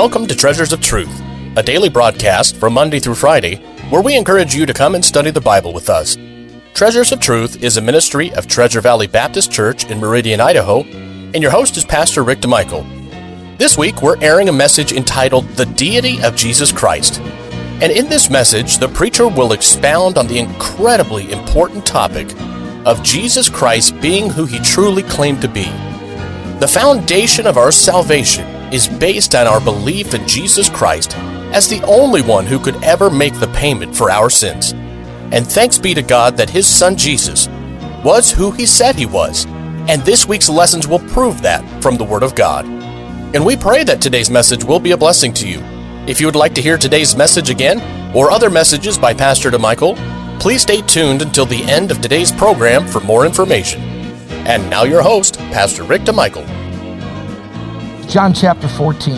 Welcome to Treasures of Truth, a daily broadcast from Monday through Friday where we encourage you to come and study the Bible with us. Treasures of Truth is a ministry of Treasure Valley Baptist Church in Meridian, Idaho, and your host is Pastor Rick DeMichael. This week, we're airing a message entitled The Deity of Jesus Christ. And in this message, the preacher will expound on the incredibly important topic of Jesus Christ being who he truly claimed to be. The foundation of our salvation is based on our belief in Jesus Christ as the only one who could ever make the payment for our sins. And thanks be to God that his son Jesus was who he said he was. And this week's lessons will prove that from the Word of God. And we pray that today's message will be a blessing to you. If you would like to hear today's message again or other messages by Pastor DeMichael, please stay tuned until the end of today's program for more information. And now your host, Pastor Rick DeMichael. John chapter 14.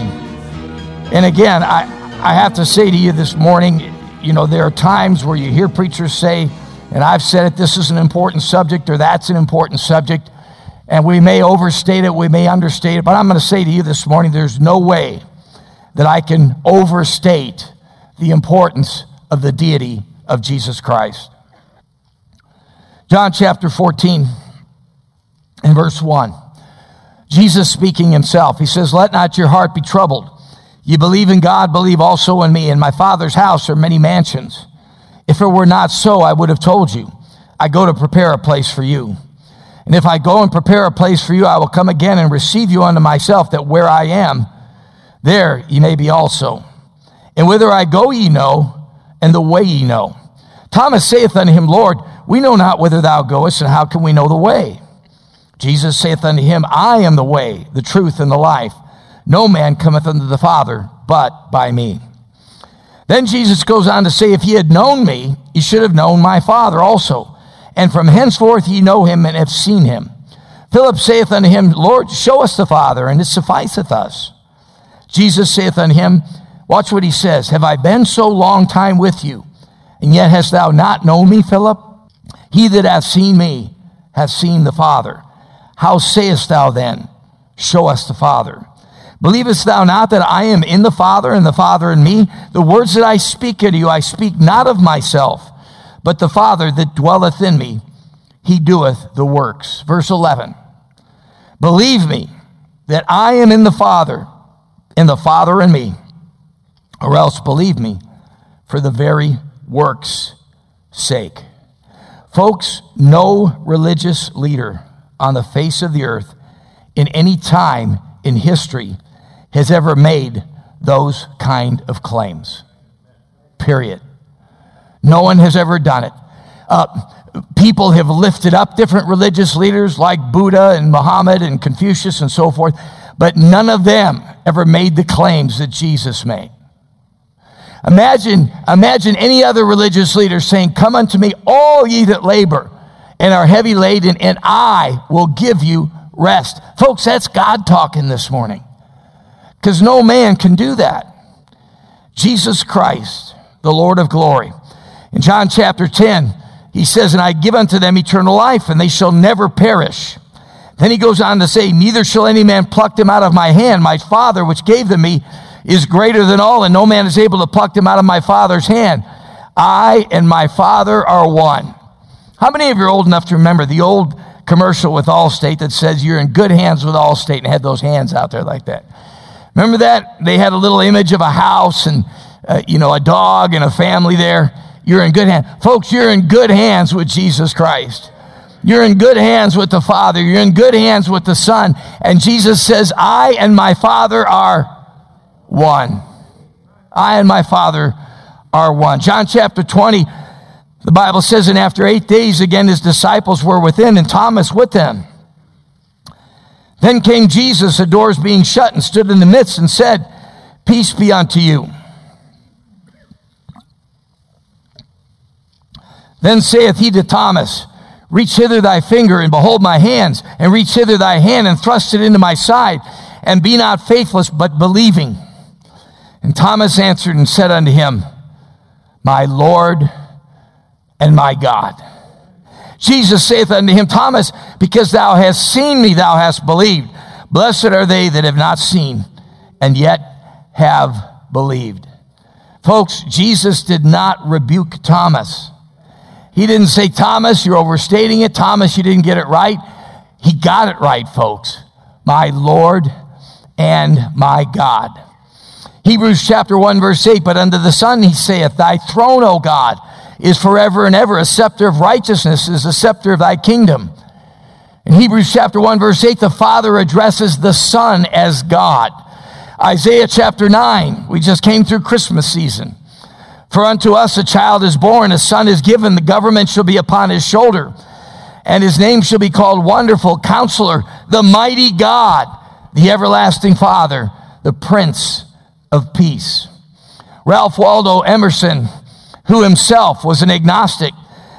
And again, I, I have to say to you this morning, you know, there are times where you hear preachers say, and I've said it, this is an important subject or that's an important subject. And we may overstate it, we may understate it, but I'm going to say to you this morning there's no way that I can overstate the importance of the deity of Jesus Christ. John chapter 14 and verse 1. Jesus speaking himself, he says, Let not your heart be troubled. You believe in God, believe also in me. In my Father's house are many mansions. If it were not so, I would have told you. I go to prepare a place for you. And if I go and prepare a place for you, I will come again and receive you unto myself, that where I am, there ye may be also. And whither I go ye know, and the way ye know. Thomas saith unto him, Lord, we know not whither thou goest, and how can we know the way? Jesus saith unto him, I am the way, the truth, and the life. No man cometh unto the Father but by me. Then Jesus goes on to say, If ye had known me, ye should have known my Father also. And from henceforth ye know him and have seen him. Philip saith unto him, Lord, show us the Father, and it sufficeth us. Jesus saith unto him, Watch what he says. Have I been so long time with you, and yet hast thou not known me, Philip? He that hath seen me hath seen the Father. How sayest thou then, Show us the Father? Believest thou not that I am in the Father and the Father in me? The words that I speak unto you, I speak not of myself, but the Father that dwelleth in me, he doeth the works. Verse 11. Believe me that I am in the Father, and the Father in me, or else believe me for the very works' sake. Folks, no religious leader on the face of the earth in any time in history has ever made those kind of claims. Period. No one has ever done it. Uh, people have lifted up different religious leaders like Buddha and Muhammad and Confucius and so forth, but none of them ever made the claims that Jesus made. Imagine, imagine any other religious leader saying, Come unto me, all ye that labor and are heavy laden, and I will give you rest. Folks, that's God talking this morning because no man can do that. Jesus Christ, the Lord of glory. In John chapter 10, he says, And I give unto them eternal life, and they shall never perish. Then he goes on to say, Neither shall any man pluck them out of my hand. My Father, which gave them me, is greater than all, and no man is able to pluck them out of my Father's hand. I and my Father are one. How many of you are old enough to remember the old commercial with Allstate that says you're in good hands with Allstate and had those hands out there like that? Remember that? They had a little image of a house and, uh, you know, a dog and a family there. You're in good hands. Folks, you're in good hands with Jesus Christ. You're in good hands with the Father. You're in good hands with the Son. And Jesus says, I and my Father are one. I and my Father are one. John chapter 20, the Bible says, and after eight days, again, his disciples were within and Thomas with them. Then came Jesus, the doors being shut, and stood in the midst and said, Peace be unto you. Then saith he to Thomas, Reach hither thy finger, and behold my hands, and reach hither thy hand, and thrust it into my side, and be not faithless, but believing. And Thomas answered and said unto him, My Lord and my God. Jesus saith unto him, Thomas, because thou hast seen me, thou hast believed. Blessed are they that have not seen and yet have believed. Folks, Jesus did not rebuke Thomas. He didn't say, Thomas, you're overstating it. Thomas, you didn't get it right. He got it right, folks. My Lord and my God. Hebrews chapter 1, verse 8, but unto the Son he saith, Thy throne, O God, is forever and ever. A scepter of righteousness is the scepter of thy kingdom. In Hebrews chapter 1, verse 8, the Father addresses the Son as God. Isaiah chapter 9, we just came through Christmas season. For unto us a child is born, a son is given, the government shall be upon his shoulder, and his name shall be called Wonderful Counselor, the Mighty God, the Everlasting Father, the Prince of Peace. Ralph Waldo Emerson, who himself was an agnostic,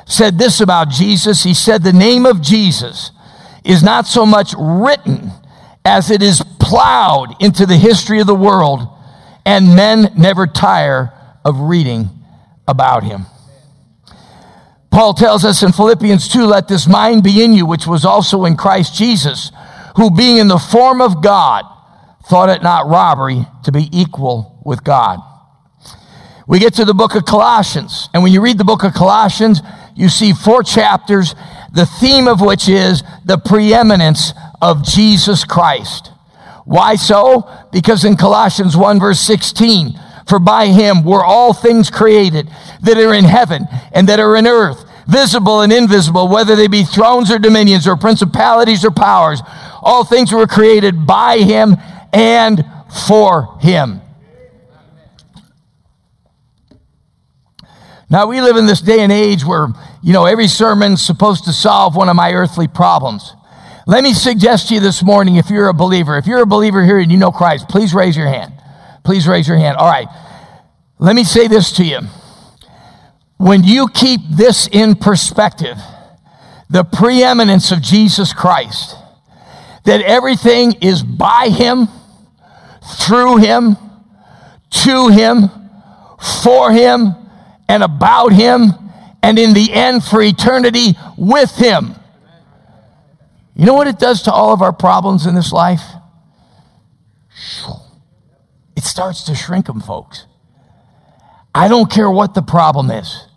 said this about Jesus. He said, The name of Jesus is not so much written as it is plowed into the history of the world, and men never tire of reading about him. Paul tells us in Philippians 2 let this mind be in you, which was also in Christ Jesus, who being in the form of God, thought it not robbery to be equal with God. We get to the book of Colossians, and when you read the book of Colossians, you see four chapters, the theme of which is the preeminence of Jesus Christ. Why so? Because in Colossians 1 verse 16, for by him were all things created that are in heaven and that are in earth, visible and invisible, whether they be thrones or dominions or principalities or powers. All things were created by him and for him. Now, we live in this day and age where, you know, every sermon's supposed to solve one of my earthly problems. Let me suggest to you this morning if you're a believer, if you're a believer here and you know Christ, please raise your hand. Please raise your hand. All right. Let me say this to you. When you keep this in perspective, the preeminence of Jesus Christ, that everything is by Him, through Him, to Him, for Him, and about him, and in the end for eternity with him. You know what it does to all of our problems in this life? It starts to shrink them, folks. I don't care what the problem is.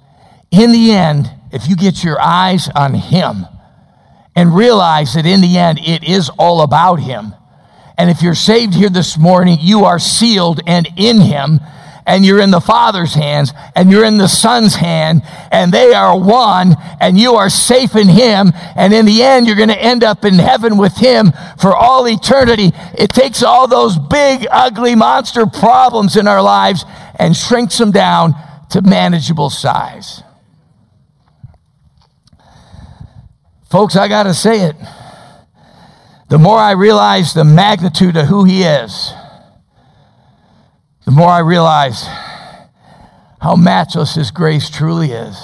In the end, if you get your eyes on Him and realize that in the end it is all about Him, and if you're saved here this morning, you are sealed and in Him, and you're in the Father's hands and you're in the Son's hand and they are one and you are safe in Him. And in the end, you're going to end up in heaven with Him for all eternity. It takes all those big, ugly monster problems in our lives and shrinks them down to manageable size. Folks, I got to say it. The more I realize the magnitude of who He is, the more I realize how matchless His grace truly is,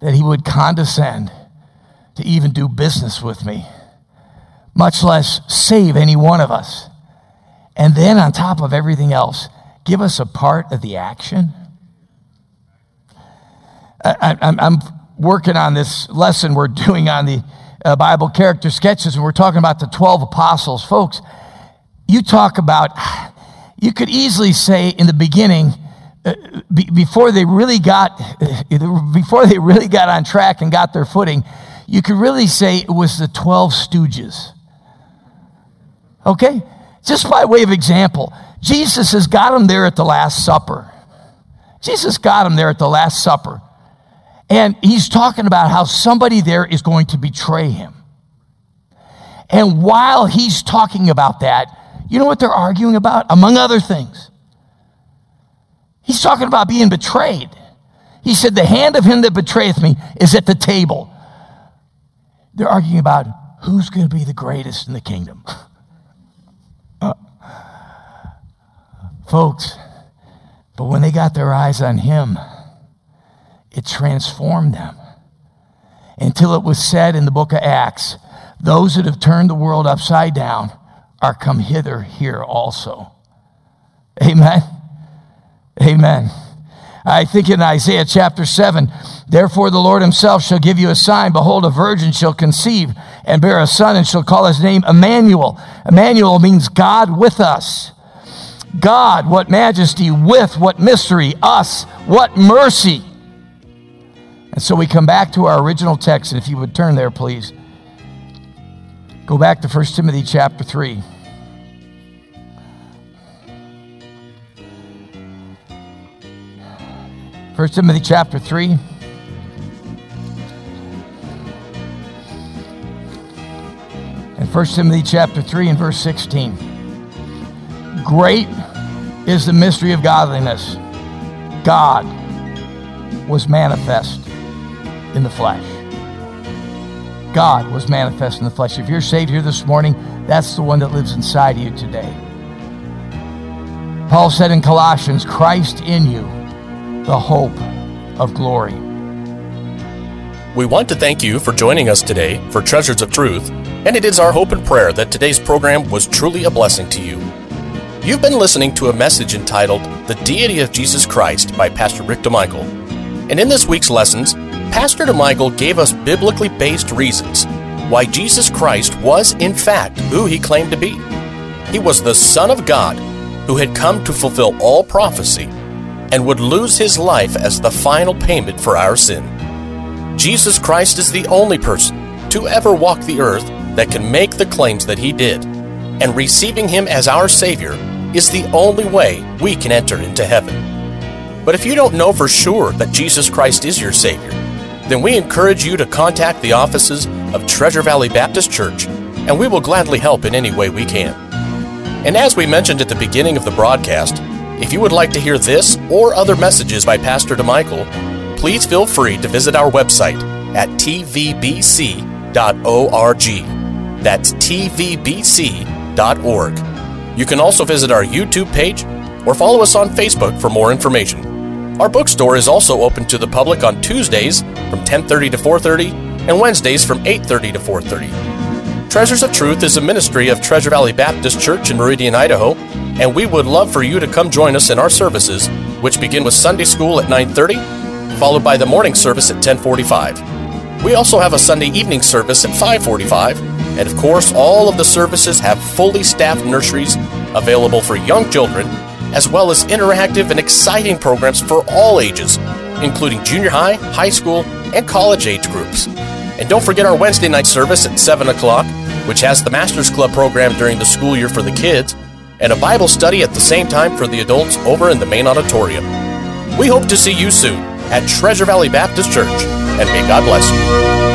that He would condescend to even do business with me, much less save any one of us. And then, on top of everything else, give us a part of the action. I, am working on this lesson we're doing on the uh, Bible character sketches, and we're talking about the 12 apostles. Folks, you talk about you could easily say in the beginning, uh, be, before they really got before they really got on track and got their footing, you could really say it was the 12 stooges. Okay? Just by way of example, Jesus has got them there at the Last Supper. Jesus got them there at the Last Supper. And he's talking about how somebody there is going to betray him. And while he's talking about that, you know what they're arguing about? Among other things. He's talking about being betrayed. He said, The hand of him that betrayeth me is at the table. They're arguing about who's going to be the greatest in the kingdom. uh, folks, but when they got their eyes on him, it transformed them. Until it was said in the book of Acts, those that have turned the world upside down are come hither here also. Amen. Amen. I think in Isaiah chapter 7, therefore the Lord himself shall give you a sign. Behold, a virgin shall conceive and bear a son and shall call his name Emmanuel. Emmanuel means God with us. God, what majesty, with what mystery, us, what mercy. And so we come back to our original text, and if you would turn there, please. Go back to 1 Timothy chapter 3. First Timothy chapter 3. And 1 Timothy chapter 3 and verse 16. Great is the mystery of godliness. God was manifest in the flesh. God was manifest in the flesh. If you're saved here this morning, that's the one that lives inside of you today. Paul said in Colossians, Christ in you, the hope of glory. We want to thank you for joining us today for Treasures of Truth, and it is our hope and prayer that today's program was truly a blessing to you. You've been listening to a message entitled The Deity of Jesus Christ by Pastor Rick DeMichael. And in this week's lessons, Pastor DeMichael gave us biblically based reasons why Jesus Christ was, in fact, who he claimed to be. He was the Son of God who had come to fulfill all prophecy and would lose his life as the final payment for our sin. Jesus Christ is the only person to ever walk the earth that can make the claims that he did, and receiving him as our Savior is the only way we can enter into heaven. But if you don't know for sure that Jesus Christ is your Savior, then we encourage you to contact the offices of Treasure Valley Baptist Church, and we will gladly help in any way we can. And as we mentioned at the beginning of the broadcast, if you would like to hear this or other messages by Pastor DeMichael, please feel free to visit our website at tvbc.org. That's tvbc.org. You can also visit our YouTube page or follow us on Facebook for more information. Our bookstore is also open to the public on Tuesdays from 10:30 to 4:30 and Wednesdays from 8:30 to 4:30. Treasures of Truth is a ministry of Treasure Valley Baptist Church in Meridian, Idaho, and we would love for you to come join us in our services, which begin with Sunday school at 9:30, followed by the morning service at 10:45. We also have a Sunday evening service at 5:45, and of course, all of the services have fully staffed nurseries available for young children, as well as interactive and exciting programs for all ages, including junior high, high school, and college age groups. And don't forget our Wednesday night service at 7 o'clock, which has the Masters Club program during the school year for the kids, and a Bible study at the same time for the adults over in the main auditorium. We hope to see you soon at Treasure Valley Baptist Church, and may God bless you.